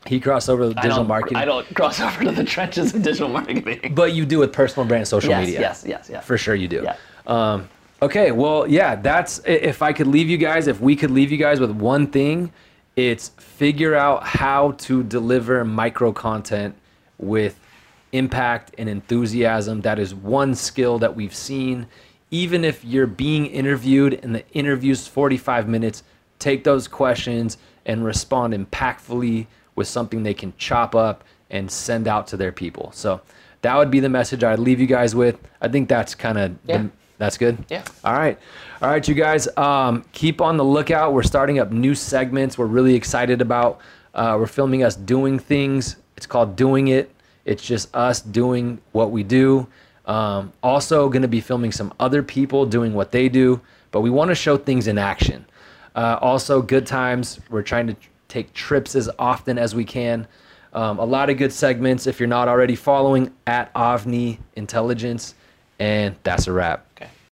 He crossed over to the digital marketing. I don't cross over to the trenches of digital marketing. But you do with personal brand social yes, media. yes, yes, yes. For sure you do. Yeah. Um, okay, well, yeah, that's if I could leave you guys, if we could leave you guys with one thing, it's figure out how to deliver micro content with impact and enthusiasm. That is one skill that we've seen. Even if you're being interviewed and the interview's 45 minutes, take those questions and respond impactfully with something they can chop up and send out to their people. So that would be the message I'd leave you guys with. I think that's kind of Yeah. That's good. Yeah. All right. All right, you guys. Um, keep on the lookout. We're starting up new segments. We're really excited about. Uh, we're filming us doing things. It's called Doing It. It's just us doing what we do. Um, also, going to be filming some other people doing what they do, but we want to show things in action. Uh, also, good times. We're trying to take trips as often as we can. Um, a lot of good segments. If you're not already following at Avni Intelligence, and that's a wrap. Okay.